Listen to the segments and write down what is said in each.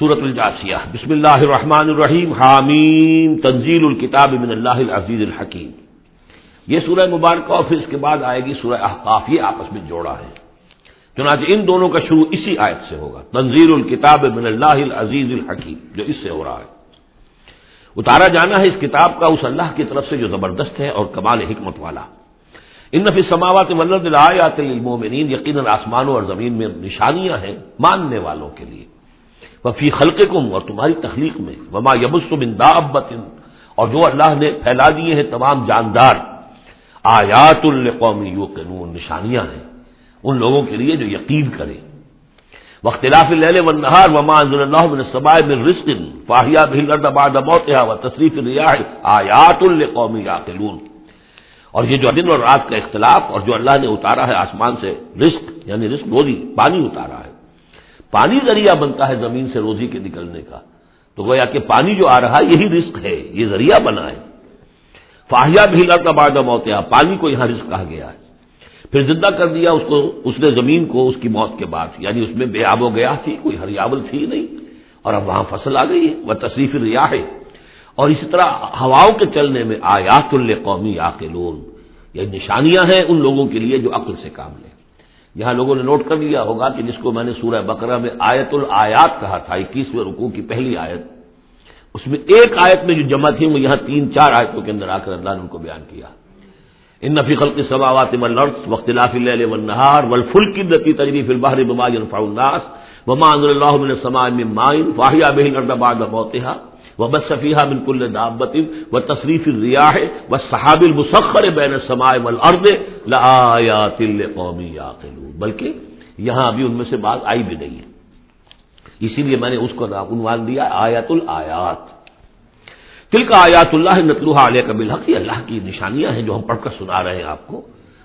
سورت الجاسیہ۔ بسم اللہ الرحمن الرحیم۔ حامیم۔ تنزیل الکتاب من اللہ العزیز الحکیم۔ یہ سورہ مبارکہ اور پھر اس کے بعد آئے گی سورہ احقاف۔ یہ آپس میں جوڑا ہے۔ چنانچہ ان دونوں کا شروع اسی آیت سے ہوگا۔ تنزیل الکتاب من اللہ العزیز الحکیم، جو اس سے ہو رہا ہے۔ اتارا جانا ہے اس کتاب کا اس اللہ کی طرف سے جو زبردست ہے اور کمال حکمت والا۔ ان نفی سماوات ولد الآیات للمؤمنین، یقیناً آسمانوں اور زمین میں نشانیاں ہیں ماننے والوں کے لیے۔ وفی خلق کم اور تمہاری تخلیق میں، وما یبس بن دابت اور جو اللہ نے پھیلا دیے ہیں تمام جاندار۔ آیات القومی یو قانون نشانیاں ہیں ان لوگوں کے لیے جو یقین کرے وختلاف و نہار وما اللہ بن صبائے بن رسق فاہیا بہل بعد موتها و تصریف الریاح آیات القومی یاقلون۔ اور یہ جو دن اور رات کا اختلاف، اور جو اللہ نے اتارا ہے آسمان سے رزق یعنی رزق روزی، پانی اتارا ہے۔ پانی ذریعہ بنتا ہے زمین سے روزی کے نکلنے کا۔ تو گویا کہ پانی جو آ رہا ہے یہی رزق ہے، یہ ذریعہ بنا ہے۔ فاہیا بھی لڑتا بعد موتیا پانی کو یہاں رزق کہا گیا ہے۔ پھر زندہ کر دیا اس کو، اس نے زمین کو اس کی موت کے بعد۔ یعنی اس میں بے آب و گیا تھی، کوئی ہریاول تھی نہیں۔ اور اب وہاں فصل آ گئی ہے، وہ تصریف ریا ہے۔ اور اسی طرح ہواؤں کے چلنے میں آیات القومی آ کے یہ نشانیاں ہیں ان لوگوں کے لیے جو عقل سے کام لیں۔ یہاں لوگوں نے نوٹ کر لیا ہوگا کہ جس کو میں نے سورہ بقرہ میں آیت الآیات کہا تھا اکیسویں رکوع کی پہلی آیت، اس میں ایک آیت میں جو جمع تھی، وہ یہاں تین چار آیتوں کے اندر آ کر اللہ نے ان کو بیان کیا۔ ان نفی خلق سماوات ملرس وقت لاف النہار ولفل کی نتی تجریف الباہر بما الناس وما اللہ من السماء من مائن فاہیا بہ الارض بعد موتها. وہ بس صفیہ بالکل دابت و تصریف ریاح و صحاب المسخر بین سمائے مل بلکہ یہاں ابھی ان میں سے بات آئی بھی نہیں ہے. اسی لیے میں نے اس کو عنوان دیا، آیات الآیات. تل کا آیات اللہ نتلوحا علیہ کبل حق یہ اللہ کی نشانیاں ہیں جو ہم پڑھ کر سنا رہے ہیں آپ کو،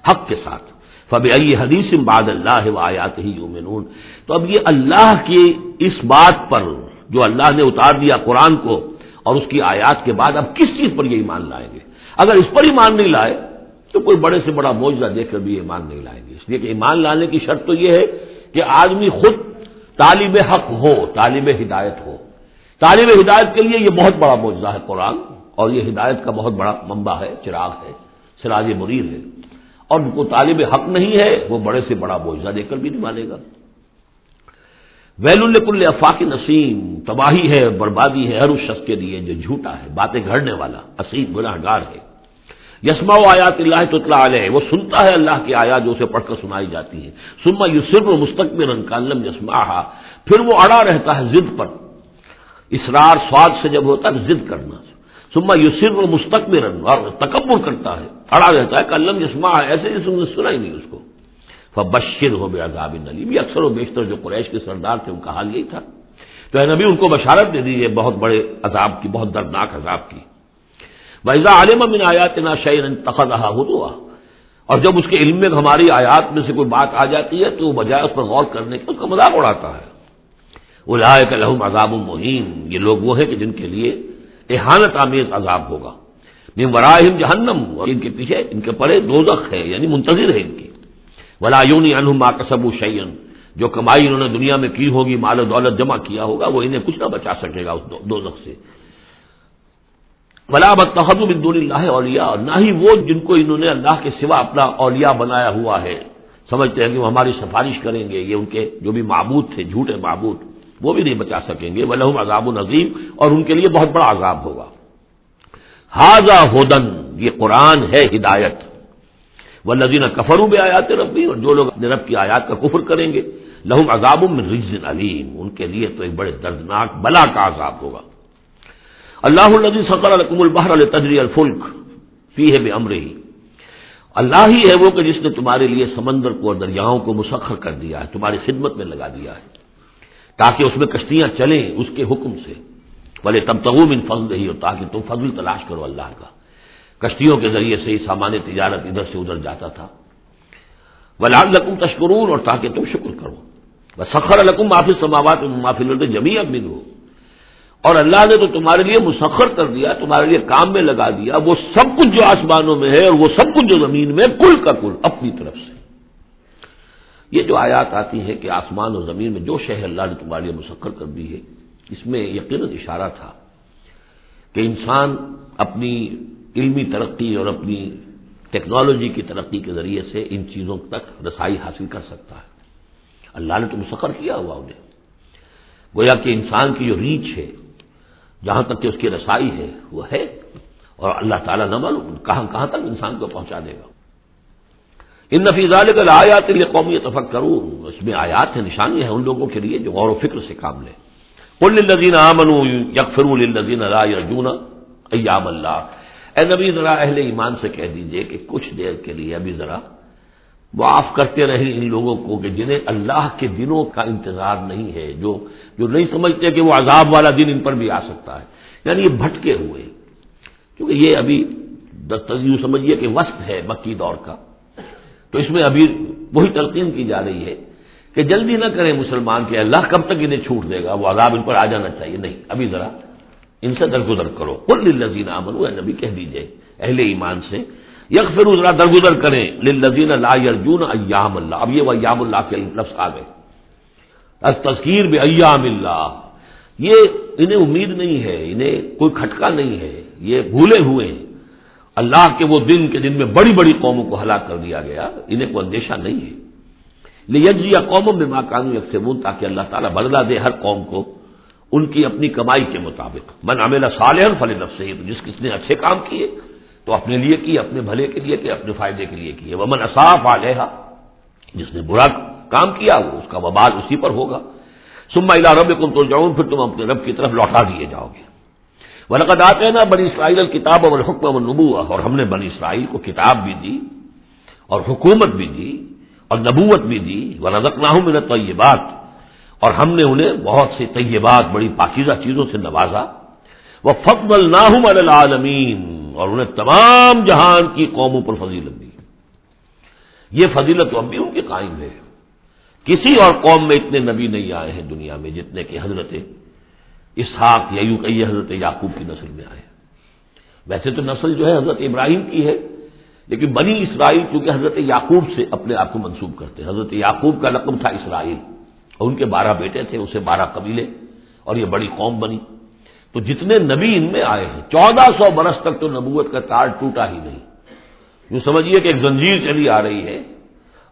حق کے ساتھ. فب علی حدیث باد اللہ و آیات ہی یومنون تو اب یہ اللہ کی اس بات پر جو اللہ نے اتار دیا قرآن کو اور اس کی آیات کے بعد اب کس چیز پر یہ ایمان لائیں گے؟ اگر اس پر ایمان نہیں لائے تو کوئی بڑے سے بڑا موجودہ دیکھ کر بھی ایمان نہیں لائیں گے۔ اس لیے کہ ایمان لانے کی شرط تو یہ ہے کہ آدمی خود طالب حق ہو، طالب ہدایت ہو۔ طالب ہدایت کے لیے یہ بہت بڑا موجودہ ہے قرآن اور یہ ہدایت کا بہت بڑا منبع ہے، چراغ ہے، سراج مریر ہے۔ اور کو طالب حق نہیں ہے، وہ بڑے سے بڑا معجزہ دیکھ کر بھی نہیں مانے گا۔ ویل الکل افاق نسیم، تباہی ہے، بربادی ہے، ہر اس شخص کے لیے جو جھوٹا ہے، باتیں گھڑنے والا اسیم گناہ گار ہے۔ یسما و آیات اللہ تو علیہ، وہ سنتا ہے اللہ کی آیات جو اسے پڑھ کر سنائی جاتی ہے سما یو صرف مستقبل کالم یسما پھر وہ اڑا رہتا ہے ضد پر۔ اسرار سواد سے جب ہوتا ہے ضد کرنا۔ سما یو صرف مستقبل اور تکبر کرتا ہے۔ اڑا رہتا ہے کلم یسما ایسے جیسے سنا ہی نہیں اس کو۔ بشر ہو بے عذاب نلیم یہ اکثر و بیشتر جو قریش کے سردار تھے، ان کا حال یہی تھا۔ تو اے نبی، ان کو بشارت دے دیجیے بہت بڑے عذاب کی، بہت دردناک عذاب کی۔ ویزا عالم من آیات نا شعین تخت رہا ہو اور جب اس کے علم میں ہماری آیات میں سے کوئی بات آ جاتی ہے، تو بجائے اس پر غور کرنے کے، اس کا مذاق اڑاتا ہے۔ وہ لائے کہ لہم عذاب المحین یہ لوگ وہ ہیں کہ جن کے لیے احانت آمیز عذاب ہوگا۔ وراہم جہنم۔ اور ان کے پیچھے، ان کے پڑے دوزخ ہے یعنی منتظر ہے ان کی۔ ولایونی انہما کسب شعین جو کمائی انہوں نے دنیا میں کی ہوگی، مال و دولت جمع کیا ہوگا، وہ انہیں کچھ نہ بچا سکے گا اس دو سے۔ ولا بتحد دون اللہ اولیا اور نہ ہی وہ جن کو انہوں نے اللہ کے سوا اپنا اولیاء بنایا ہوا ہے۔ سمجھتے ہیں کہ وہ ہماری سفارش کریں گے، یہ ان کے جو بھی معبود تھے، جھوٹے معبود، وہ بھی نہیں بچا سکیں گے۔ ولہم عذاب النظیم اور ان کے لیے بہت بڑا عذاب ہوگا۔ حاضہ ہودن یہ قرآن ہے ہدایت۔ وہ نظین کفرو بھی آیات ربی، اور جو لوگ اپنے رب کی آیات کا کفر کریں گے، لہم عذاب من رجز علیم، ان کے لیے تو ایک بڑے دردناک بلا کا عذاب ہوگا۔ اللہ النزی سقر القم البحر التجری الفلک فی ہے بے امر ہی اللہ ہی ہے وہ کہ جس نے تمہارے لیے سمندر کو اور دریاؤں کو مسخر کر دیا ہے، تمہاری خدمت میں لگا دیا ہے۔ تاکہ اس میں کشتیاں چلیں اس کے حکم سے۔ بولے تب تغم ان فضل ہی ہو تاکہ تم فضل تلاش کرو اللہ کا۔ کشتیوں کے ذریعے سے ہی سامان تجارت ادھر سے ادھر جاتا تھا۔ ولاد لکم تشکرون اور تاکہ تم شکر کرو۔ بس سخر القم معافی سماوات معافی لڑتے جمی اب ہو اور اللہ نے تو تمہارے لیے مسخر کر دیا، تمہارے لیے کام میں لگا دیا۔ وہ سب کچھ جو آسمانوں میں ہے اور وہ سب کچھ جو زمین میں کل کا کل، اپنی طرف سے۔ یہ جو آیات آتی ہے کہ آسمان اور زمین میں جو شہر اللہ نے تمہارے لیے مسخر کر دی ہے۔ اس میں یقیناً اشارہ تھا کہ انسان اپنی علمی ترقی اور اپنی ٹیکنالوجی کی ترقی کے ذریعے سے ان چیزوں تک رسائی حاصل کر سکتا ہے۔ اللہ نے تو مسخر کیا ہوا انہیں۔ گویا کہ انسان کی جو ریچ ہے، جہاں تک کہ اس کی رسائی ہے، وہ ہے۔ اور اللہ تعالیٰ نہ معلوم، کہاں کہاں تک انسان کو پہنچا دے گا۔ ان نفیز کل آیات لیے قومی تفق کروں اس میں آیات ہے نشانی ہے ان لوگوں کے لیے جو غور و فکر سے کام لے کل الزین امن یکفر الزین اللہ ایام اللہ۔ اے نبی ذرا اہل ایمان سے کہہ دیجیے کہ کچھ دیر کے لیے ابھی ذرا معاف کرتے رہے ان لوگوں کو کہ جنہیں اللہ کے دنوں کا انتظار نہیں ہے، جو جو نہیں سمجھتے کہ وہ عذاب والا دن ان پر بھی آ سکتا ہے۔ یعنی یہ بھٹکے ہوئے۔ کیونکہ یہ ابھی یوں سمجھیے کہ وسط ہے مکی دور کا۔ تو اس میں ابھی وہی تلقین کی جا رہی ہے کہ جلدی نہ کریں مسلمان کہ اللہ کب تک انہیں چھوٹ دے گا، وہ عذاب ان پر آ جانا چاہیے۔ نہیں، ابھی ذرا ان سے درگزر کرو۔ کل لذین امن نبی کہہ دیجیے اہل ایمان سے یک پھر ذرا درگزر کریں۔ لذین لا یرجون ایام اللہ۔ اب یہ وہ ایام اللہ کے لفظ آ گئے۔ از تذکیر بے ایام اللہ۔ یہ انہیں امید نہیں ہے، انہیں کوئی کھٹکا نہیں ہے۔ یہ بھولے ہوئے ہیں۔ اللہ کے وہ دن کے دن میں بڑی بڑی قوموں کو ہلاک کر دیا گیا۔ انہیں کوئی اندیشہ نہیں ہے۔ لیجی یا قوموں میں ماں قانون یکسبون تاکہ اللہ تعالیٰ بدلا دے ہر قوم کو۔ ان کی اپنی کمائی کے مطابق۔ من عمل صالح فل نفس سے جس کس نے اچھے کام کیے، تو اپنے لیے کیے اپنے بھلے کے لیے کہ اپنے فائدے کے لیے کیے وہ من اصاف علیہ جس نے برا کام کیا، وہ اس کا وبال اسی پر ہوگا۔ سما الا رب کم تو جاؤں پھر تم اپنے رب کی طرف لوٹا دیے جاؤ گے۔ ولقد آتے نا بنی اسرائیل کتاب اور حکم نبو اور ہم نے بنی اسرائیل کو کتاب بھی دی، اور حکومت بھی دی، اور نبوت بھی دی۔ وہ نہ ہوں میں نے تو یہ بات اور ہم نے انہیں بہت سی طیبات، بڑی پاکیزہ چیزوں سے نوازا۔ وہ فضل ناہم العالمین اور انہیں تمام جہان کی قوموں پر فضیلت دی۔ یہ فضیلت تو اب بھی ان کے قائم ہے۔ کسی اور قوم میں اتنے نبی نہیں آئے ہیں دنیا میں جتنے کہ حضرت اسحاق یا یوں کہیے حضرت یعقوب کی نسل میں آئے۔ ویسے تو نسل جو ہے حضرت ابراہیم کی ہے، لیکن بنی اسرائیل چونکہ حضرت یعقوب سے اپنے آپ کو منسوب کرتے حضرت یعقوب کا رقم تھا اسرائیل۔ اور ان کے بارہ بیٹے تھے، اسے بارہ قبیلے، اور یہ بڑی قوم بنی۔ تو جتنے نبی ان میں آئے ہیں، چودہ سو برس تک تو نبوت کا تار ٹوٹا ہی نہیں۔ یوں سمجھیے کہ ایک زنجیر چلی آ رہی ہے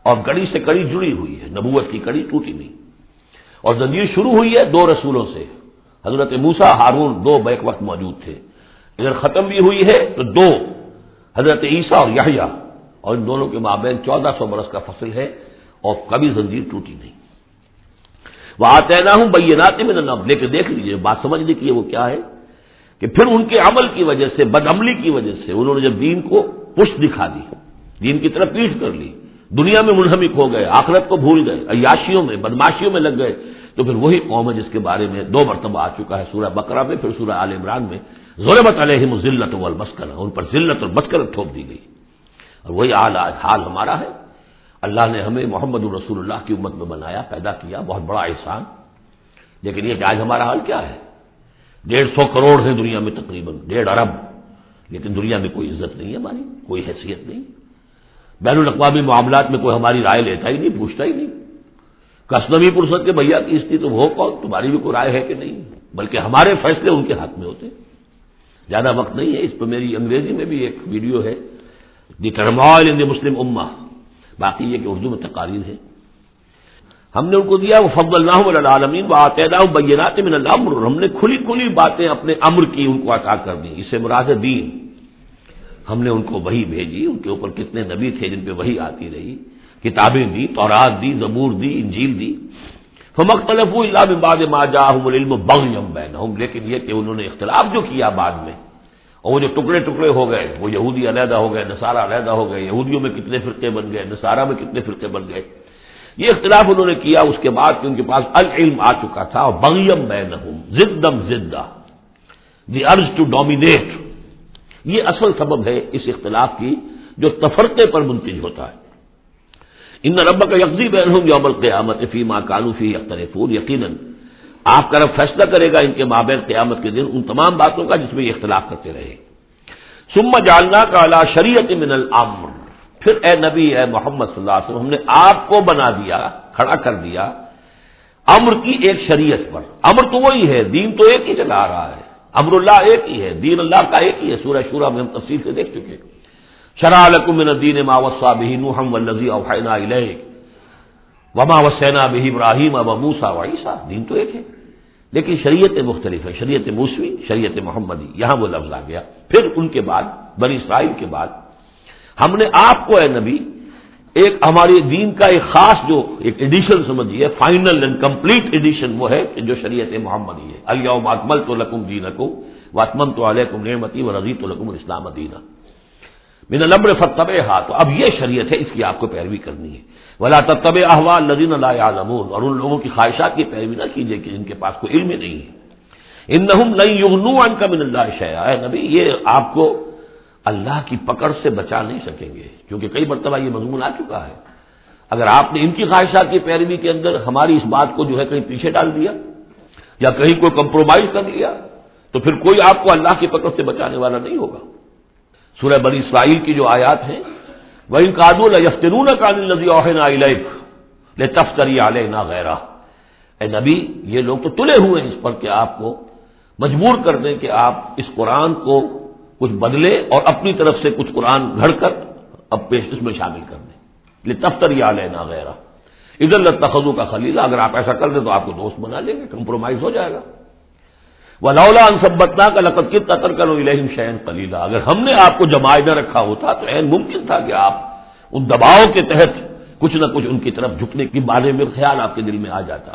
اور کڑی سے کڑی جڑی ہوئی ہے، نبوت کی کڑی ٹوٹی نہیں۔ اور زنجیر شروع ہوئی ہے دو رسولوں سے۔ حضرت موسا ہارون دو بیک وقت موجود تھے۔ اگر ختم بھی ہوئی ہے تو دو، حضرت عیسیٰ اور یحییٰ۔ اور ان دونوں کے مابین چودہ سو برس کا فصل ہے اور کبھی زنجیر ٹوٹی نہیں۔ وہ آتے نہ ہوں بیناتے میں نہ لے کے دیکھ لیجیے بات سمجھ لیجیے وہ کیا ہے کہ پھر ان کے عمل کی وجہ سے، بد عملی کی وجہ سے انہوں نے جب دین کو پشت دکھا دی، دین کی طرف پیٹ کر لی، دنیا میں منہمک ہو گئے، آخرت کو بھول گئے، عیاشیوں میں بدماشیوں میں لگ گئے، تو پھر وہی قوم ہے جس کے بارے میں دو مرتبہ آ چکا ہے سورہ بکرا میں، پھر سورہ عال عمران میں۔ ضرورت علیہم ذلت والمسکن ان پر ذلت اور مسکر ٹھوک دی گئی۔ اور وہی حال ہمارا ہے۔ اللہ نے ہمیں محمد الرسول اللہ کی امت میں بنایا، پیدا کیا، بہت بڑا احسان۔ لیکن یہ کہ آج ہمارا حال کیا ہے؟ ڈیڑھ سو کروڑ ہے دنیا میں تقریباً، ڈیڑھ ارب۔ لیکن دنیا میں کوئی عزت نہیں ہے ہماری، کوئی حیثیت نہیں۔ بین الاقوامی معاملات میں کوئی ہماری رائے لیتا ہی نہیں، پوچھتا ہی نہیں۔ کسنوی پرسد کے بھیا کی استھی تو وہ کون؟ تمہاری بھی کوئی رائے ہے کہ نہیں؟ بلکہ ہمارے فیصلے ان کے ہاتھ میں ہوتے۔ زیادہ وقت نہیں ہے، اس پہ میری انگریزی میں بھی ایک ویڈیو ہے۔ دی ٹرمال ان دی مسلم اما باقی یہ کہ اردو میں تقاریر ہے۔ ہم نے ان کو دیا وہ فضل اللہ عالمین وہ آتیدہ بینات من الامر۔ ہم نے کھلی کھلی باتیں اپنے امر کی ان کو عطا کر دی اسے مراد دین۔ ہم نے ان کو وہی بھیجی، ان کے اوپر کتنے نبی تھے جن پہ وہی آتی رہی۔ کتابیں دی، تورات دی، زبور دی، انجیل دی۔ فمختلف اللہ باد ما جاہم العلم بغیم بینہم لیکن یہ کہ انہوں نے اختلاف جو کیا بعد میں اور وہ جو ٹکڑے ٹکڑے ہو گئے، وہ یہودی علیحدہ ہو گئے، نصارہ علیحدہ ہو گئے، یہودیوں میں کتنے فرقے بن گئے، نصارہ میں کتنے فرقے بن گئے۔ یہ اختلاف انہوں نے کیا، اس کے بعد کہ ان کے پاس العلم آ چکا تھا، اور بغیم بین زدم زدہ۔ دی ارض ٹو ڈومینیٹ یہ اصل سبب ہے اس اختلاف کی جو تفرقے پر منتج ہوتا ہے۔ ان رب کا یکزی بین ہوں یوم القیامت فی ماں کالوفی اختر یقیناً آپ کا رب فیصلہ کرے گا ان کے مابین قیامت کے دن ان تمام باتوں کا جس میں یہ اختلاف کرتے رہے۔ سما جالنا کا اعلیٰ شریعت من العمر پھر اے نبی، اے محمد صلی اللہ علیہ وسلم، ہم نے آپ کو بنا دیا، کھڑا کر دیا۔ امر کی ایک شریعت پر۔ امر تو وہی ہے، دین تو ایک ہی چلا رہا ہے۔ امر اللہ ایک ہی ہے، دین اللہ کا ایک ہی ہے۔ سورہ شورہ میں ہم تفصیل سے دیکھ چکے شرح من الدین ما وصا به نوح والذی اوحینا الیک۔ وما وسینا به ابراہیم اب موسا و عیسیٰ۔ دین تو ایک ہے۔ لیکن شریعت مختلف ہے، شریعت موسوی، شریعت محمدی، یہاں وہ لفظ آ گیا۔ پھر ان کے بعد، بنی اسرائیل کے بعد، ہم نے آپ کو اے نبی، ایک ہماری دین کا ایک خاص جو ایک ایڈیشن سمجھیے فائنل اینڈ کمپلیٹ ایڈیشن وہ ہے کہ جو شریعت محمدی ہے۔ الم اکمل تو لکم دین کو وطمن تو علیکم نعمتی و رضی تو لکم اسلام دینہ من البر فتب ہاتھ اب یہ شریعت ہے، اس کی آپ کو پیروی کرنی ہے۔ ولا تب احوال لدین اللہ عالمون اور ان لوگوں کی خواہشات کی پیروی نہ کیجیے کہ جن کے پاس کوئی علم نہیں ہے۔ ان نہ ان کا من اللہ شیا نبی، یہ آپ کو اللہ کی پکڑ سے بچا نہیں سکیں گے، کیونکہ کئی مرتبہ یہ مضمون آ چکا ہے۔ اگر آپ نے ان کی خواہشات کی پیروی کے اندر ہماری اس بات کو جو ہے کہیں پیچھے ڈال دیا، یا کہیں کوئی کمپرومائز کر لیا، تو پھر کوئی آپ کو اللہ کی پکڑ سے بچانے والا نہیں ہوگا۔ سورہ بنی اسرائیل کی جو آیات ہیں وہ ان کادول یفترون کان اوہن تفتری علیہ غیرہ اے نبی، یہ لوگ تو تلے ہوئے ہیں اس پر کہ آپ کو مجبور کر دیں کہ آپ اس قرآن کو کچھ بدلے اور اپنی طرف سے کچھ قرآن گھڑ کر اب پیش اس میں شامل کر دیں۔ یہ تفتری علیہ نہ غیرہ ادھر تخذو کا خلیلہ اگر آپ ایسا کر دیں تو آپ کو دوست بنا لیں گے، کمپرومائز ہو جائے گا۔ وہ لولا انسبتنا کا لقت کی تکر کرو الہم شین خلیلہ اگر ہم نے آپ کو جمائے نہ رکھا ہوتا تو این ممکن تھا کہ آپ ان دباؤ کے تحت کچھ نہ کچھ ان کی طرف جھکنے کے بارے میں خیال آپ کے دل میں آ جاتا۔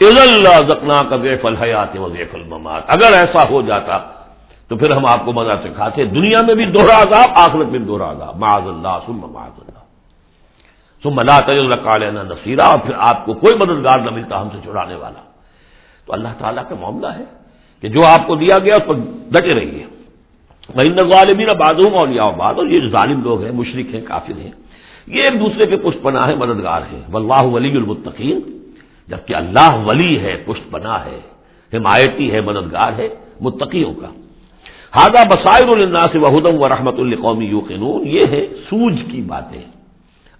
اللہ زکنا کا ویف الحیات و ویف الممات۔ اگر ایسا ہو جاتا تو پھر ہم آپ کو مزہ سے کھاتے دنیا میں بھی دوہرا عذاب، آخرت میں دوہرا عذاب۔ معاذ اللہ سم معاذ اللہ سم اللہ تعالیٰ کالینا نصیرہ اور پھر آپ کو کوئی مددگار نہ ملتا ہم سے چھڑانے والا۔ تو اللہ تعالیٰ کا معاملہ ہے۔ کہ جو آپ کو دیا گیا اس پر ڈٹے رہیے میں ظالمین بادوم اور لیا بعد اور یہ ظالم لوگ ہیں مشرق ہیں، کافر ہیں، یہ ایک دوسرے کے پشت پناہ ہے مددگار ہیں۔ واللہ ولی المتقین جبکہ اللہ ولی ہے، پشت پناہ ہے، حمایتی ہے، مددگار ہے متقیوں کا۔ ہادہ بسائر الناس وحدم و رحمت القومی یوقنون یہ ہے سوج کی باتیں،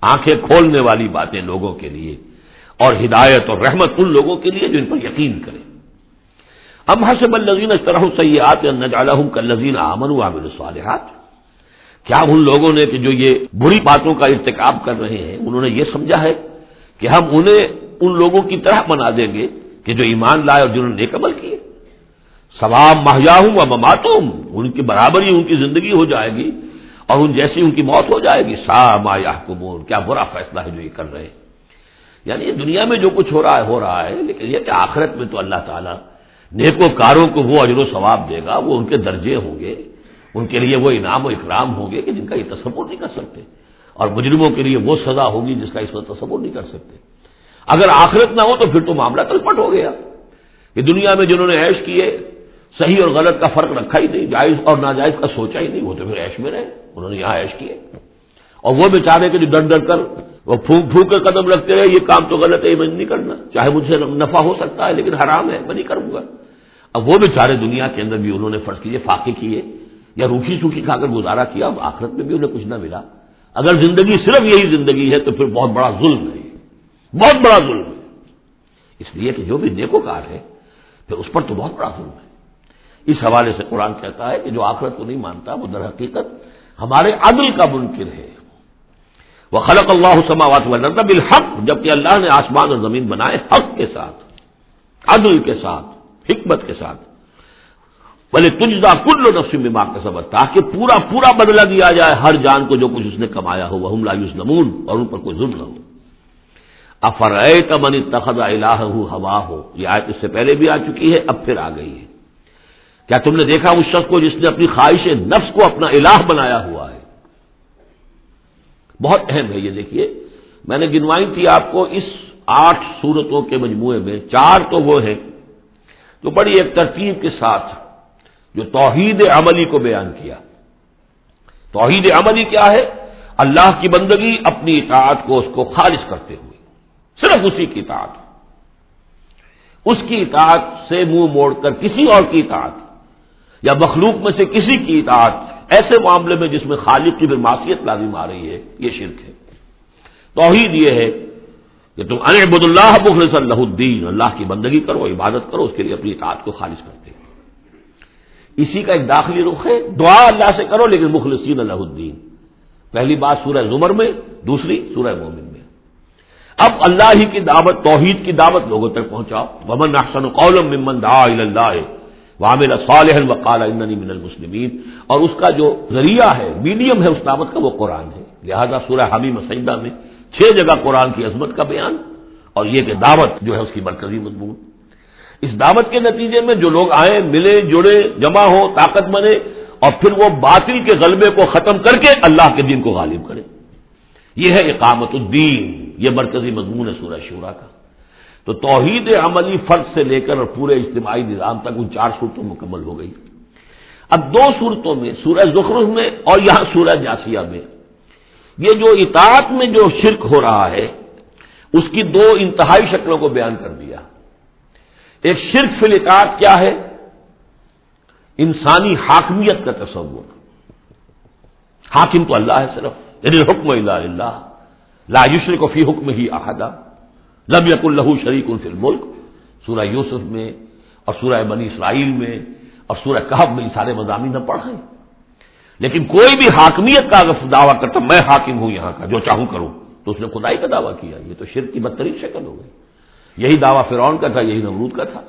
آنکھیں کھولنے والی باتیں لوگوں کے لیے اور ہدایت اور رحمت ان لوگوں کے لیے جو ان پر یقین کریں۔ ہم حسب الزین اس طرح سیاحت لذین امن عامل الصالحات۔ کیا ان لوگوں نے کہ جو یہ بری باتوں کا ارتکاب کر رہے ہیں، انہوں نے یہ سمجھا ہے کہ ہم انہیں ان لوگوں کی طرح بنا دیں گے کہ جو ایمان لائے اور جنہوں نے نیک عمل کیے۔ ثواب مہیا ہوں و مماتوں ان کی برابر ہی ان کی زندگی ہو جائے گی اور ان جیسی ان کی موت ہو جائے گی۔ سا مایا کیا برا فیصلہ ہے جو یہ کر رہے ہیں۔ یعنی یہ دنیا میں جو کچھ ہو رہا ہے، ہو رہا ہے، لیکن یہ کہ آخرت میں تو اللہ تعالیٰ نیک و کاروں کو وہ اجر و ثواب دے گا، وہ ان کے درجے ہوں گے، ان کے لیے وہ انعام و اکرام ہوں گے کہ جن کا یہ تصور نہیں کر سکتے۔ اور مجرموں کے لیے وہ سزا ہوگی جس کا اس وقت تصور نہیں کر سکتے۔ اگر آخرت نہ ہو تو پھر تو معاملہ تلپٹ ہو گیا۔ کہ دنیا میں جنہوں نے عیش کیے صحیح اور غلط کا فرق رکھا ہی نہیں، جائز اور ناجائز کا سوچا ہی نہیں، وہ تو پھر عیش میں رہے، انہوں نے یہاں عیش کیے اور وہ بیچارے کے جو ڈر ڈر کر وہ پھونک پھونک کر قدم رکھتے رہے، یہ کام تو غلط ہے، یہ میں نہیں کرنا۔ چاہے مجھ سے نفع ہو سکتا ہے، لیکن حرام ہے، میں نہیں کروں گا۔ اب وہ بیچارے دنیا کے اندر بھی انہوں نے فرض کیے فاقے کیے، یا روکھی سوکھی کھا کر گزارا کیا، اب آخرت میں بھی انہیں کچھ نہ ملا۔ اگر زندگی صرف یہی زندگی ہے، تو پھر بہت بڑا ظلم ہے۔ بہت بڑا ظلم ہے۔ اس لیے کہ جو بھی نیکو کار ہے، پھر اس پر تو بہت بڑا ظلم ہے۔ اس حوالے سے قرآن کہتا ہے کہ جو آخرت کو نہیں مانتا، وہ در حقیقت ہمارے عدل کا منکر ہے۔ وہ خلق اللہ سماوات بالحق، جبکہ اللہ نے آسمان اور زمین بنائے حق کے ساتھ، عدل کے ساتھ، حکمت کے ساتھ۔ بھلے تجدا کل نفس میں ماں کا سبق تاکہ پورا پورا بدلہ دیا جائے ہر جان کو جو کچھ اس نے کمایا ہو وہ لا نمون اور ان پر کوئی ظلم نہ ہو۔ افر تمن تخذ الہ ہوا ہو یہ آیت اس سے پہلے بھی آ چکی ہے، اب پھر آ گئی ہے۔ کیا تم نے دیکھا اس شخص کو جس نے اپنی خواہش نفس کو اپنا الہ بنایا ہوا؟ بہت اہم ہے یہ دیکھیے۔ میں نے گنوائی تھی آپ کو اس آٹھ صورتوں کے مجموعے میں، چار تو وہ ہیں تو بڑی ایک ترتیب کے ساتھ جو توحید عملی کو بیان کیا۔ توحید عملی کیا ہے؟ اللہ کی بندگی اپنی اطاعت کو، اس کو خارج کرتے ہوئے، صرف اسی کی اطاعت۔ اس کی اطاعت سے منہ موڑ کر کسی اور کی اطاعت، یا مخلوق میں سے کسی کی اطاعت ایسے معاملے میں جس میں خالق کی بھی معاشیت لازم آ رہی ہے، یہ شرک ہے۔ توحید یہ ہے کہ تم انبد اللہ مخلص اللہ الدین، اللہ کی بندگی کرو، عبادت کرو، اس کے لیے اپنی اطاعت کو خالص کرتے اسی کا ایک داخلی رخ ہے، دعا اللہ سے کرو، لیکن مخلصین اللہ الدین۔ پہلی بات سورہ زمر میں، دوسری سورہ مومن میں۔ اب اللہ ہی کی دعوت، توحید کی دعوت لوگوں تک پہنچاؤ۔ ومن احسن قولم ممن دعا اللہ وامل صالح وقال اننی من المسلمین۔ اور اس کا جو ذریعہ ہے میڈیم ہے اس دعوت کا، وہ قرآن ہے۔ لہذا سورہ حمیم سیدہ میں چھ جگہ قرآن کی عظمت کا بیان، اور یہ کہ دعوت جو ہے اس کی مرکزی مضمون۔ اس دعوت کے نتیجے میں جو لوگ آئیں ملے، جڑے، جمع ہو، طاقت بنے، اور پھر وہ باطل کے غلبے کو ختم کر کے اللہ کے دین کو غالب کرے۔ یہ ہے اقامت الدین، یہ مرکزی مضمون ہے سورہ شورا کا۔ تو توحید عملی فرد سے لے کر اور پورے اجتماعی نظام تک ان چار صورتوں مکمل ہو گئی۔ اب دو صورتوں میں، سورہ زخرف میں اور یہاں سورہ جاسیہ میں۔ یہ جو اطاعت میں جو شرک ہو رہا ہے، اس کی دو انتہائی شکلوں کو بیان کر دیا۔ ایک شرک فی الاطاعت کیا ہے؟ انسانی حاکمیت کا تصور۔ حاکم تو اللہ ہے صرف یعنی حکم اللہ اللہ لا یشر کو فی حکم ہی احدہ لم یق اللہ شریک الفی الملک۔ سورہ یوسف میں اور سورہ بنی اسرائیل میں اور سورہ کہب میں یہ سارے مضامین نہ پڑھیں لیکن کوئی بھی حاکمیت کا اگر دعویٰ کرتا میں حاکم ہوں یہاں کا، جو چاہوں کروں۔ تو اس نے خدائی کا دعویٰ کیا۔ یہ تو شرک کی بدترین شکل ہو گئی۔ یہی دعویٰ فرعون کا تھا، یہی نمرود کا تھا۔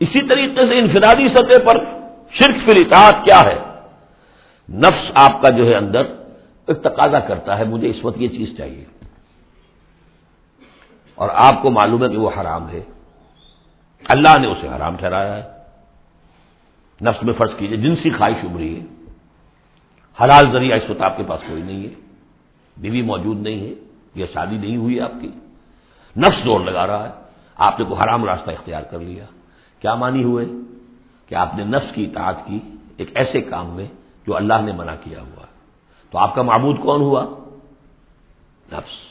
اسی طریقے سے انفرادی سطح پر شرک فی کیا ہے؟ نفس آپ کا جو ہے اندر تقاضا کرتا ہے، مجھے اس وقت یہ چیز چاہیے۔ اور آپ کو معلوم ہے کہ وہ حرام ہے۔ اللہ نے اسے حرام ٹھہرایا ہے۔ نفس میں فرض کیجیے، جنسی خواہش ابری ہے۔ حلال ذریعہ اس وقت آپ کے پاس کوئی نہیں ہے۔ بیوی موجود نہیں ہے، یا شادی نہیں ہوئی آپ کی۔ نفس دور لگا رہا ہے۔ آپ نے کوئی حرام راستہ اختیار کر لیا۔ کیا مانی ہوئے؟ کہ آپ نے نفس کی اطاعت کی ایک ایسے کام میں جو اللہ نے منع کیا ہوا۔ تو آپ کا معبود کون ہوا؟ نفس۔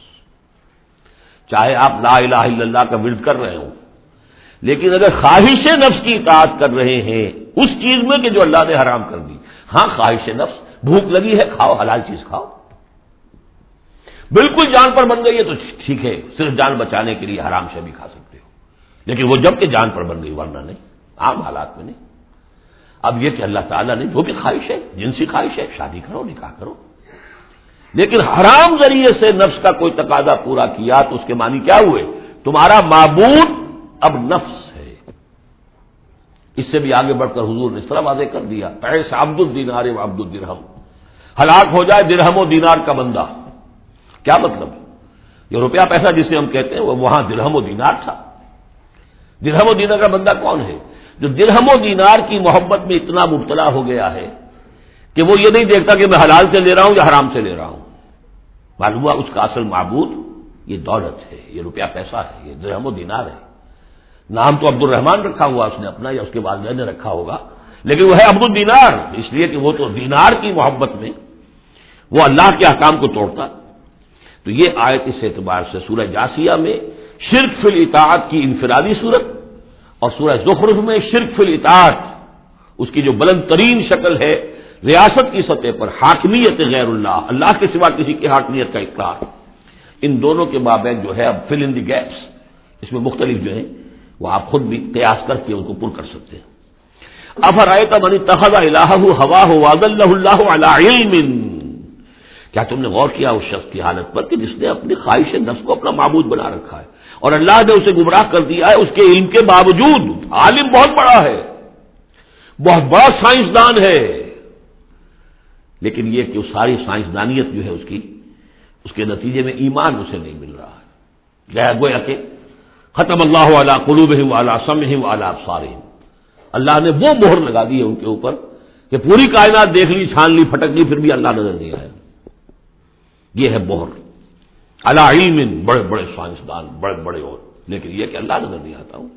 چاہے آپ لا الہ الا اللہ کا ورد کر رہے ہوں، لیکن اگر خواہش نفس کی اطاعت کر رہے ہیں، اس چیز میں کہ جو اللہ نے حرام کر دی ہاں خواہش نفس، بھوک لگی ہے، کھاؤ، حلال چیز کھاؤ۔ بالکل جان پر بن گئی ہے تو ٹھیک ہے، صرف جان بچانے کے لیے حرام سے بھی کھا سکتے ہو۔ لیکن وہ جبکہ جان پر بن گئی، ورنہ نہیں، عام حالات میں نہیں۔ اب یہ کہ اللہ تعالیٰ نے جو بھی خواہش ہے، جنسی خواہش ہے، شادی کرو، نکاح کرو۔ لیکن حرام ذریعے سے نفس کا کوئی تقاضا پورا کیا تو اس کے معنی کیا ہوئے؟ تمہارا معبود اب نفس ہے۔ اس سے بھی آگے بڑھ کر حضور نے اس طرح واضح کر دیا پیسے عبد الدینار عبد الدرہم۔ ہلاک ہو جائے درہم و دینار کا بندہ۔ کیا مطلب؟ یہ روپیہ پیسہ جسے ہم کہتے ہیں، وہ وہاں درہم و دینار تھا۔ درہم و دینار کا بندہ کون ہے؟ جو درہم و دینار کی محبت میں اتنا مبتلا ہو گیا ہے کہ وہ یہ نہیں دیکھتا کہ میں حلال سے لے رہا ہوں یا حرام سے لے رہا ہوں۔ معلوم ہوا اس کا اصل معبود یہ دولت ہے، یہ روپیہ پیسہ ہے، یہ درہم و دینار ہے۔ نام تو عبد الرحمان رکھا ہوا اس نے اپنا، یا اس کے والدین نے رکھا ہوگا، لیکن وہ ہے عبد الدینار اس لیے کہ وہ تو دینار کی محبت میں وہ اللہ کے حکام کو توڑتا۔ تو یہ آیت اس اعتبار سے سورہ جاسیہ میں شرک فل اطاعت کی انفرادی صورت اور سورہ زخرف میں شرک فل اطاعت اس کی جو بلند ترین شکل ہے ریاست کی سطح پر حاکمیت غیر اللہ اللہ کے سوا کسی کی حاکمیت کا اقرار۔ ان دونوں کے مابین جو ہے اب فل ان دی گیپس اس میں مختلف جو ہیں، وہ آپ خود بھی قیاس کر کے ان کو پر کر سکتے ہیں۔ اب رائے کا منی تخذا اللہ ہوا ہو واد اللہ اللہ علم؟ کیا تم نے غور کیا اس شخص کی حالت پر کہ جس نے اپنی خواہش نفس کو اپنا معبود بنا رکھا ہے اور اللہ نے اسے گمراہ کر دیا ہے؟ اس کے علم کے باوجود، عالم بہت بڑا ہے، بہت بڑا سائنسدان ہے۔ لیکن یہ کہ ساری سائنسدانیت جو ہے اس کی، اس کے نتیجے میں ایمان اسے نہیں مل رہا ہے۔ گیا گویا کہ ختم اللہ علیہ قلوب ہی والا سم ہی والا سارے اللہ نے وہ مہر لگا دی ہے ان کے اوپر کہ پوری کائنات دیکھ لی، چھان لی، پھٹک لی، پھر بھی اللہ نظر نہیں آیا۔ یہ ہے مہر۔ اللہ علم بڑے بڑے سائنسدان، بڑے بڑے اور۔ لیکن یہ کہ اللہ نظر نہیں آتا۔ ہوں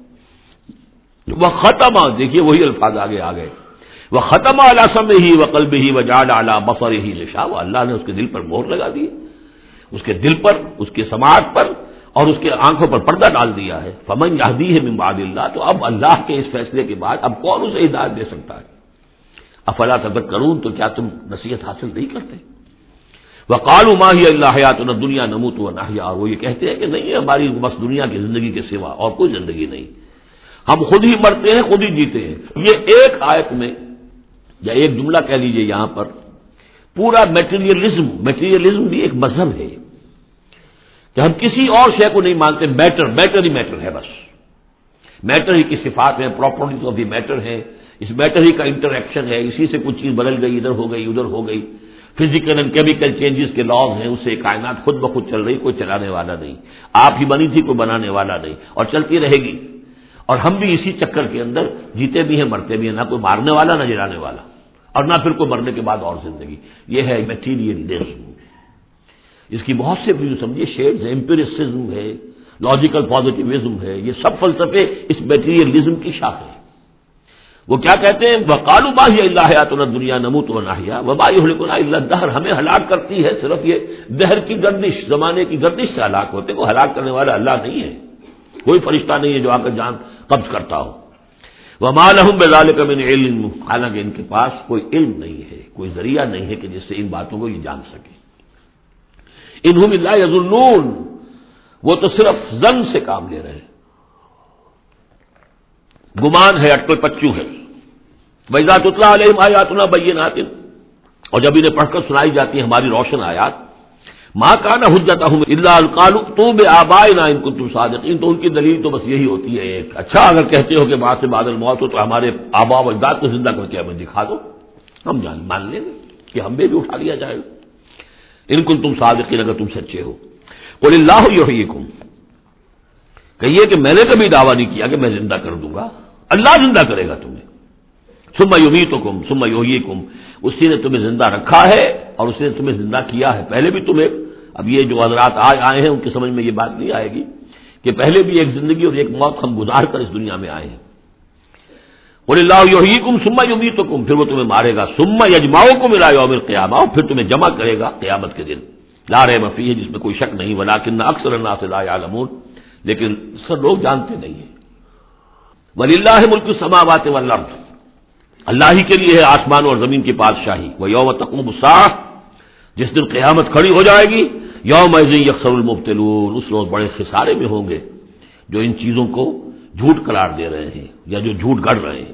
وہ ختم آ دیکھیے وہی الفاظ آگے آ گئے وہ ختم اعلیٰ سم ہی و قلب ہی و جاڈ اعلیٰ بفر ہی لشا اللہ نے اس کے دل پر مہر لگا دی اس کے دل پر، اس کے سماعت پر اور اس کے آنکھوں پر پردہ ڈال دیا ہے. فمن یادی ہے ممباد اللہ تو اب اللہ کے اس فیصلے کے بعد اب کون اسے ہدایت دے سکتا ہے؟ افلا تک کروں تو کیا تم نصیحت حاصل نہیں کرتے؟ وہ کالو ماہی اللہ حیات نہ دنیا نموت و نہ وہ یہ کہتے ہیں کہ نہیں، ہماری بس دنیا کی زندگی کے سوا اور کوئی زندگی نہیں. ہم خود ہی مرتے ہیں، خود ہی جیتے ہیں. یہ ایک آیت میں یا ایک جملہ کہہ لیجیے یہاں پر، پورا میٹیریلزم میٹیریلزم بھی ایک مذہب ہے کہ ہم کسی اور شے کو نہیں مانتے میٹر میٹر ہی میٹر ہے بس۔ میٹر ہی کی صفات ہے پراپرٹیز آف دی میٹر ہے اس میٹر ہی کا انٹریکشن ہے، اسی سے کچھ چیز بدل گئی، ادھر ہو گئی، ادھر ہو گئی۔ فزیکل اینڈ کیمیکل چینجز کے لاز ہیں، اس سے کائنات خود بخود چل رہی، کوئی چلانے والا نہیں۔ آپ ہی بنی تھی، کوئی بنانے والا نہیں۔ اور چلتی رہے گی۔ اور ہم بھی اسی چکر کے اندر جیتے بھی ہیں، مرتے بھی ہیں، نہ کوئی مارنے والا، نہ جلانے والا۔ اور نہ پھر کوئی مرنے کے بعد اور زندگی۔ یہ ہے میٹیریل اس کی بہت سے سمجھیے شیڈز ہیں امپیریسزم ہے لاجیکل پازیٹیوزم ہے، یہ سب فلسفے اس میٹیریلزم کی شاخ ہے وہ کیا کہتے ہیں؟ وہ کالو باہی اللہ تو دنیا نمو تو نہ وبائی اللہ دہر ہمیں ہلاک کرتی ہے صرف یہ دہر کی گردش، زمانے کی گردش سے ہلاک ہوتے، وہ ہلاک کرنے والا اللہ نہیں ہے۔ کوئی فرشتہ نہیں ہے جو آ کر جان قبض کرتا ہو۔ وہ مالحم بزال کا علم حالانکہ ان کے پاس کوئی علم نہیں ہے، کوئی ذریعہ نہیں ہے کہ جس سے ان باتوں کو یہ جان سکے۔ انہوں اللہ یزنون وہ تو صرف زن سے کام لے رہے ہیں۔ گمان ہے اٹل پچو ہے۔ ویزات اتلا علیہ آیات بین اور جب انہیں پڑھ کر سنائی جاتی ہے ہماری روشن آیات ماں کا نہ حجت ہوں اللہ القالو تو بے آبائے نہ ان کو تم صادقین تو ان کی دلیل تو بس یہی ہوتی ہے ایک۔ اچھا اگر کہتے ہو کہ ماں سے بادل موت ہو تو ہمارے آبا و اجداد کو زندہ کر کے ہمیں دکھا دو۔ ہم جان مان لیں گے کہ ہم بھی اٹھا لیا جائے۔ گا ان کو تم صادقین اگر تم سچے ہو۔ بول اللہ یحییکم کہیے کہ میں نے کبھی دعویٰ نہیں کیا کہ میں زندہ کر دوں گا۔ اللہ زندہ کرے گا تمہیں سما یومی تو کم سما یوہی کم اسی نے تمہیں زندہ رکھا ہے اور اسی نے تمہیں زندہ کیا ہے۔ پہلے بھی تمہیں، اب یہ جو حضرات آج آئے ہیں، ان کی سمجھ میں یہ بات نہیں آئے گی کہ پہلے بھی ایک زندگی اور ایک موت ہم گزار کر اس دنیا میں آئے ہیں۔ بول اللہ یوہی کم سما یومی تو کم پھر وہ تمہیں مارے گا۔ سما یجماؤ کو ملا یوم قیام پھر تمہیں جمع کرے گا قیامت کے دن۔ لا رہے مفی ہے جس میں کوئی شک نہیں بنا اکثر اللہ سے لا عالمون لیکن سر لوگ جانتے نہیں ہیں۔ ولی اللہ ملک سماوات والارض اللہ ہی کے لیے ہے آسمان اور زمین کی بادشاہی۔ وہ یوم تقوم صاف جس دن قیامت کھڑی ہو جائے گی، یوم یکسر المبتلون، اس روز بڑے خسارے میں ہوں گے، جو ان چیزوں کو جھوٹ قرار دے رہے ہیں، یا جو جھوٹ گڑ رہے ہیں۔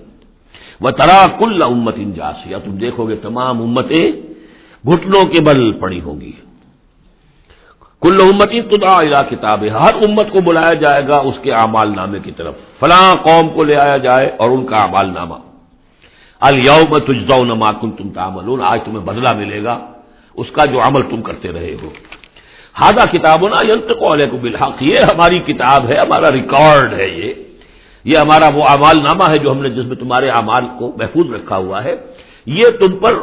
وہ ترا کل امت انجاس یا تم دیکھو گے تمام امتیں گھٹنوں کے بل پڑی ہوں گی۔ کل امتی تدا کتاب ہر امت کو بلایا جائے گا اس کے اعمال نامے کی طرف۔ فلاں قوم کو لے آیا جائے اور ان کا اعمال نامہ۔ الوم تجزا نما کن تم تعمل آج تمہیں بدلہ ملے گا، اس کا جو عمل تم کرتے رہے ہو۔ ہادہ کتاب نا ینت کو بالحق، یہ ہماری کتاب ہے، ہمارا ریکارڈ ہے یہ۔ یہ ہمارا وہ اعمال نامہ ہے جو ہم نے جس میں تمہارے اعمال کو محفوظ رکھا ہوا ہے۔ یہ تم پر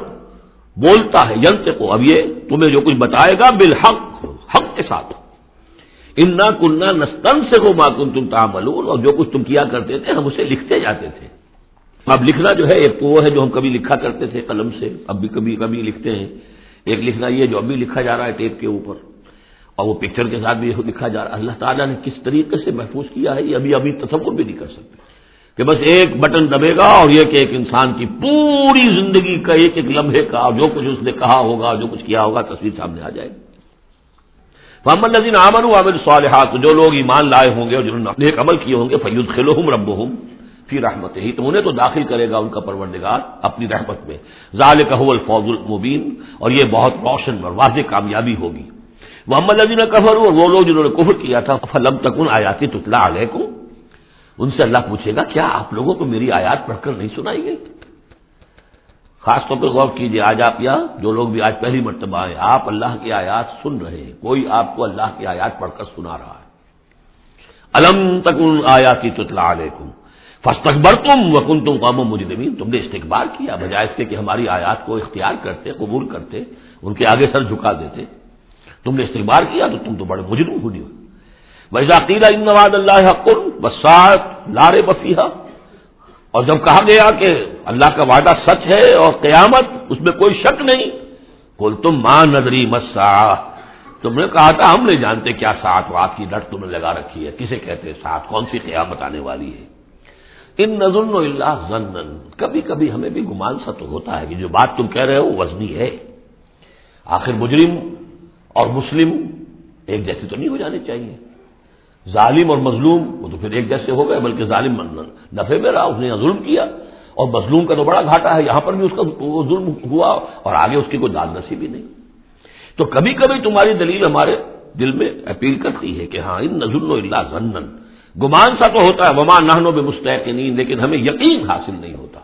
بولتا ہے ینت کو اب یہ تمہیں جو کچھ بتائے گا، بالحق، حق کے ساتھ۔ انا کنہ نستن سے ہو ماکن تم تعملون۔ اور جو کچھ تم کیا کرتے تھے، ہم اسے لکھتے جاتے تھے۔ اب لکھنا جو ہے ایک تو وہ ہے جو ہم کبھی لکھا کرتے تھے قلم سے، اب بھی کبھی کبھی لکھتے ہیں۔ ایک لکھنا یہ جو ابھی لکھا جا رہا ہے ٹیپ کے اوپر۔ اور وہ پکچر کے ساتھ بھی لکھا جا رہا ہے۔ اللہ تعالیٰ نے کس طریقے سے محفوظ کیا ہے، یہ ابھی ابھی تصور بھی نہیں کر سکتے۔ کہ بس ایک بٹن دبے گا اور یہ کہ ایک انسان کی پوری زندگی کا ایک ایک لمحے کا جو کچھ اس نے کہا ہوگا، جو کچھ کیا ہوگا، تصویر سامنے آ جائے گی۔ محمد نظین عامر عامر صالحات جو لوگ ایمان لائے ہوں گے اور جنہوں نے ایک عمل کیے ہوں گے فیوز خلو ہوں رب ہوں فی رحمت ہی تو انہیں تو داخل کرے گا ان کا پروردگار اپنی رحمت میں۔ ظال کہو الفوز المبین اور یہ بہت روشن اور واضح کامیابی ہوگی۔ محمد عظیم کفر اور وہ لوگ جنہوں نے کفر کیا تھا، فلم تکن آیاتی تتلا علیہ ان سے اللہ پوچھے گا، کیا آپ لوگوں کو میری آیات پڑھ کر نہیں سنائی گئی؟ خاص طور پہ غور کیجیے آج آپ یا جو لوگ بھی آج پہلی مرتبہ آئے، آپ اللہ کی آیات سن رہے ہیں، کوئی آپ کو اللہ کی آیات پڑھ کر سنا رہا ہے۔ الم تکن آیاتی تتلا علیکم فستقبر تم وکن تم قوم مجرمین تم نے استقبال کیا، بجائے اس کے کہ ہماری آیات کو اختیار کرتے، قبول کرتے، ان کے آگے سر جھکا دیتے۔ تم نے استقبال کیا تو تم تو بڑے مجرم ہوئی ویزا قیلا ان نواز اللہ حقن بسات لارے بفیہ اور جب کہا گیا کہ اللہ کا وعدہ سچ ہے اور قیامت، اس میں کوئی شک نہیں۔ کل تم ماں نظری مسا تم نے کہا تھا، ہم نہیں جانتے کیا ساتھ وات کی ڈٹ تم نے لگا رکھی ہے۔ کسے کہتے ساتھ کون سی قیامت آنے والی ہے؟ ان نظر اللہ زنن کبھی کبھی ہمیں بھی گمان سا تو ہوتا ہے کہ جو بات تم کہہ رہے ہو وزنی ہے۔ آخر مجرم اور مسلم ایک جیسے تو نہیں ہو جانے چاہیے۔ ظالم اور مظلوم، وہ تو پھر ایک جیسے ہو گئے، بلکہ ظالم نفے میں رہا اس نے ظلم کیا۔ اور مظلوم کا تو بڑا گھاٹا ہے، یہاں پر بھی اس کا ظلم ہوا اور آگے اس کی کوئی داد نصیب بھی نہیں۔ تو کبھی کبھی تمہاری دلیل ہمارے دل میں اپیل کرتی ہے کہ ہاں ان نظر اللہ زنن گمان سا تو ہوتا ہے، وما نہنوں میں مستحق نہیں لیکن ہمیں یقین حاصل نہیں ہوتا۔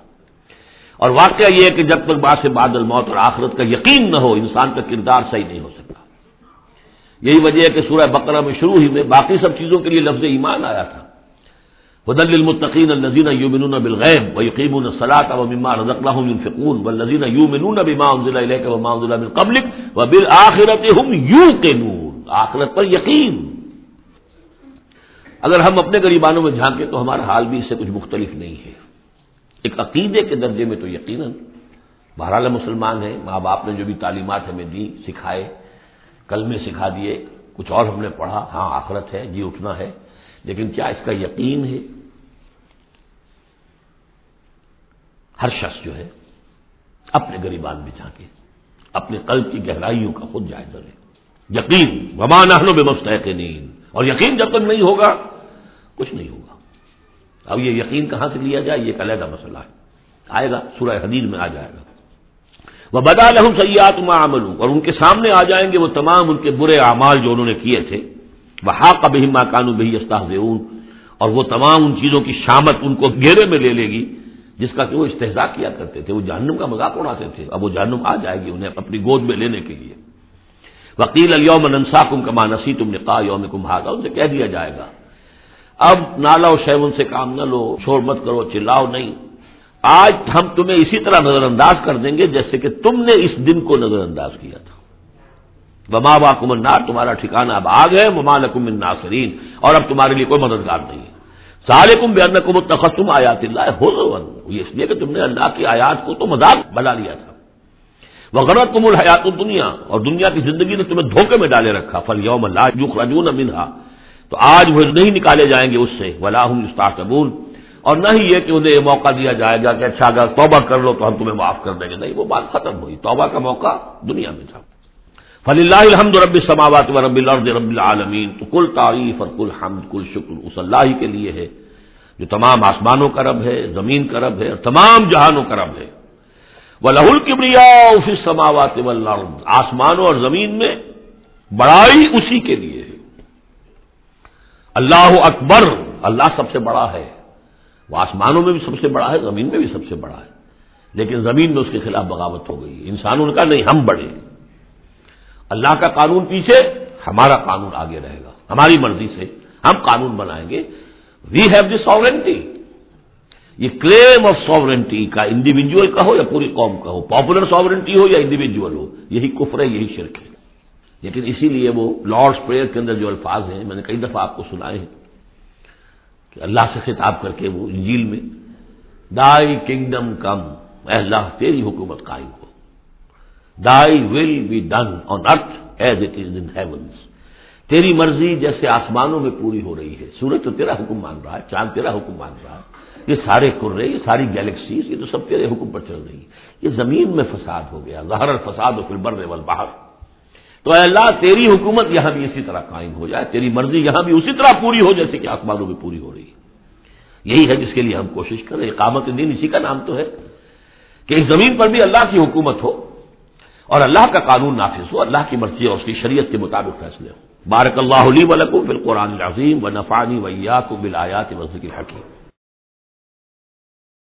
اور واقعہ یہ ہے کہ جب تک بات سے بادل موت اور آخرت کا یقین نہ ہو، انسان کا کردار صحیح نہیں ہو سکتا۔ یہی وجہ ہے کہ سورہ بقرہ میں شروع ہی میں باقی سب چیزوں کے لیے لفظ ایمان آیا تھا۔ بدل المطقین النزین یومنون بالغیب و یقیم الصلاۃ و مما رزقناهم ينفقون والذین یؤمنون بما انزل الیک وما انزل من قبلک وبالآخرۃ هم یوقنون آخرت پر یقین۔ اگر ہم اپنے غریبانوں میں جھانکیں تو ہمارا حال بھی اس سے کچھ مختلف نہیں ہے۔ ایک عقیدے کے درجے میں تو یقیناً بہرحال مسلمان ہیں، ماں باپ نے جو بھی تعلیمات ہمیں دی، سکھائے کل میں سکھا دیے، کچھ اور ہم نے پڑھا ہاں آخرت ہے جی اٹھنا ہے، لیکن کیا اس کا یقین ہے؟ ہر شخص جو ہے اپنے غریبان میں جھانکے، اپنے قلب کی گہرائیوں کا خود جائزہ لے۔ یقین، وما نہنو بے مستحق نیند اور یقین جب تک نہیں ہوگا، کچھ نہیں ہوگا۔ اب یہ یقین کہاں سے لیا جائے؟ یہ ایک علیحدہ مسئلہ ہے۔ آئے گا، سورہ حدید میں آ جائے گا۔ وہ بدا لہم سیات عمل اور ان کے سامنے آ جائیں گے وہ تمام ان کے برے اعمال جو انہوں نے کیے تھے۔ وہ ہاک بہی ماں کانو بہی استاح اور وہ تمام ان چیزوں کی شامت ان کو گھیرے میں لے لے گی، جس کا کہ وہ استحصا کیا کرتے تھے۔ وہ جہنم کا مذاق اڑاتے تھے۔ اب وہ جہنم آ جائے گی انہیں اپنی گود میں لینے کے لیے۔ وکیل الوم ننسا کم کما نسی تم نے کہا یوم کم ہاگا ان سے کہہ دیا جائے گا۔ اب نالا شیون سے کام نہ لو چھوڑ مت کرو، چلاؤ نہیں۔ آج ہم تمہیں اسی طرح نظر انداز کر دیں گے جیسے کہ تم نے اس دن کو نظر انداز کیا تھا۔ وما با کمنار تمہارا ٹھکانا اب آ گئے مما نکم ناصرین۔ اور اب تمہارے لیے کوئی مددگار نہیں ہے۔ سارے کم بے تخصم آیات اللہ ہو اس لیے کہ تم نے اللہ کی آیات کو تو مذاق بنا لیا تھا۔ وہ غرط کم الحیات دنیا اور دنیا کی زندگی نے تمہیں دھوکے میں ڈالے رکھا۔ فل یوم اللہ یوخ منہا تو آج وہ نہیں نکالے جائیں گے اس سے۔ ولاح استاقبول اور نہ ہی یہ کہ انہیں یہ موقع دیا جائے گا کہ اچھا اگر توبہ کر لو تو ہم تمہیں معاف کر دیں گے۔ نہیں، وہ بات ختم ہوئی۔ توبہ کا موقع دنیا میں تھا۔ فل اللہ الحمد رب سماوات و رب الرد رب العالمین تو کل تعریف اور کل حمد، کل شکر۔ اس اللہ ہی کے لیے ہے۔ جو تمام آسمانوں کا رب ہے، زمین کا رب ہے اور تمام جہانوں کا رب ہے۔ وہ لہل کبریا اسی سماوات آسمانوں اور زمین میں بڑائی اسی کے لیے ہے۔ اللہ اکبر، اللہ سب سے بڑا ہے۔ وہ آسمانوں میں بھی سب سے بڑا ہے، زمین میں بھی سب سے بڑا ہے۔ لیکن زمین میں اس کے خلاف بغاوت ہو گئی۔ انسانوں نے کہا، نہیں، ہم بڑے اللہ کا قانون پیچھے، ہمارا قانون آگے رہے گا۔ ہماری مرضی سے ہم قانون بنائیں گے۔ وی ہیو دی ساورنٹی یہ کلیم آف ساورنٹی کا انڈیویجل کا ہو یا پوری قوم کا ہو پاپولر ساورنٹی ہو یا انڈیویجل ہو، یہی کفر ہے، یہی شرک ہے۔ لیکن اسی لیے وہ لارڈس پریئر کے اندر جو الفاظ ہیں، میں نے کئی دفعہ آپ کو سنائے ہیں کہ اللہ سے خطاب کر کے وہ انجیل میں دائی کنگڈم کم اے اللہ، تیری حکومت قائم ہو۔ Thy will be done on earth as it is in heavens تیری مرضی جیسے آسمانوں میں پوری ہو رہی ہے۔ سورج تو تیرا حکم مان رہا ہے، چاند تیرا حکم مان رہا ہے۔ یہ سارے کرے، یہ ساری گیلیکسیز یہ تو سب تیرے حکم پر چل رہی ہے یہ زمین میں فساد ہو گیا ظہر الفساد و فلبر باہر تو اے اللہ، تیری حکومت یہاں بھی اسی طرح قائم ہو جائے، تیری مرضی یہاں بھی اسی طرح پوری ہو جیسے کہ آسمانوں میں پوری ہو رہی ہے۔ یہی ہے جس کے لیے ہم کوشش کریں۔ اقامت دین اسی کا نام تو ہے کہ اس زمین پر بھی اللہ کی حکومت ہو اور اللہ کا قانون نافذ ہو، اللہ کی مرضی اور اس کی شریعت کے مطابق فیصلے ہو بارک اللہ علی ولکم بالقرآن العظیم و نفانی ویا کو بلایات وزق الحکیم۔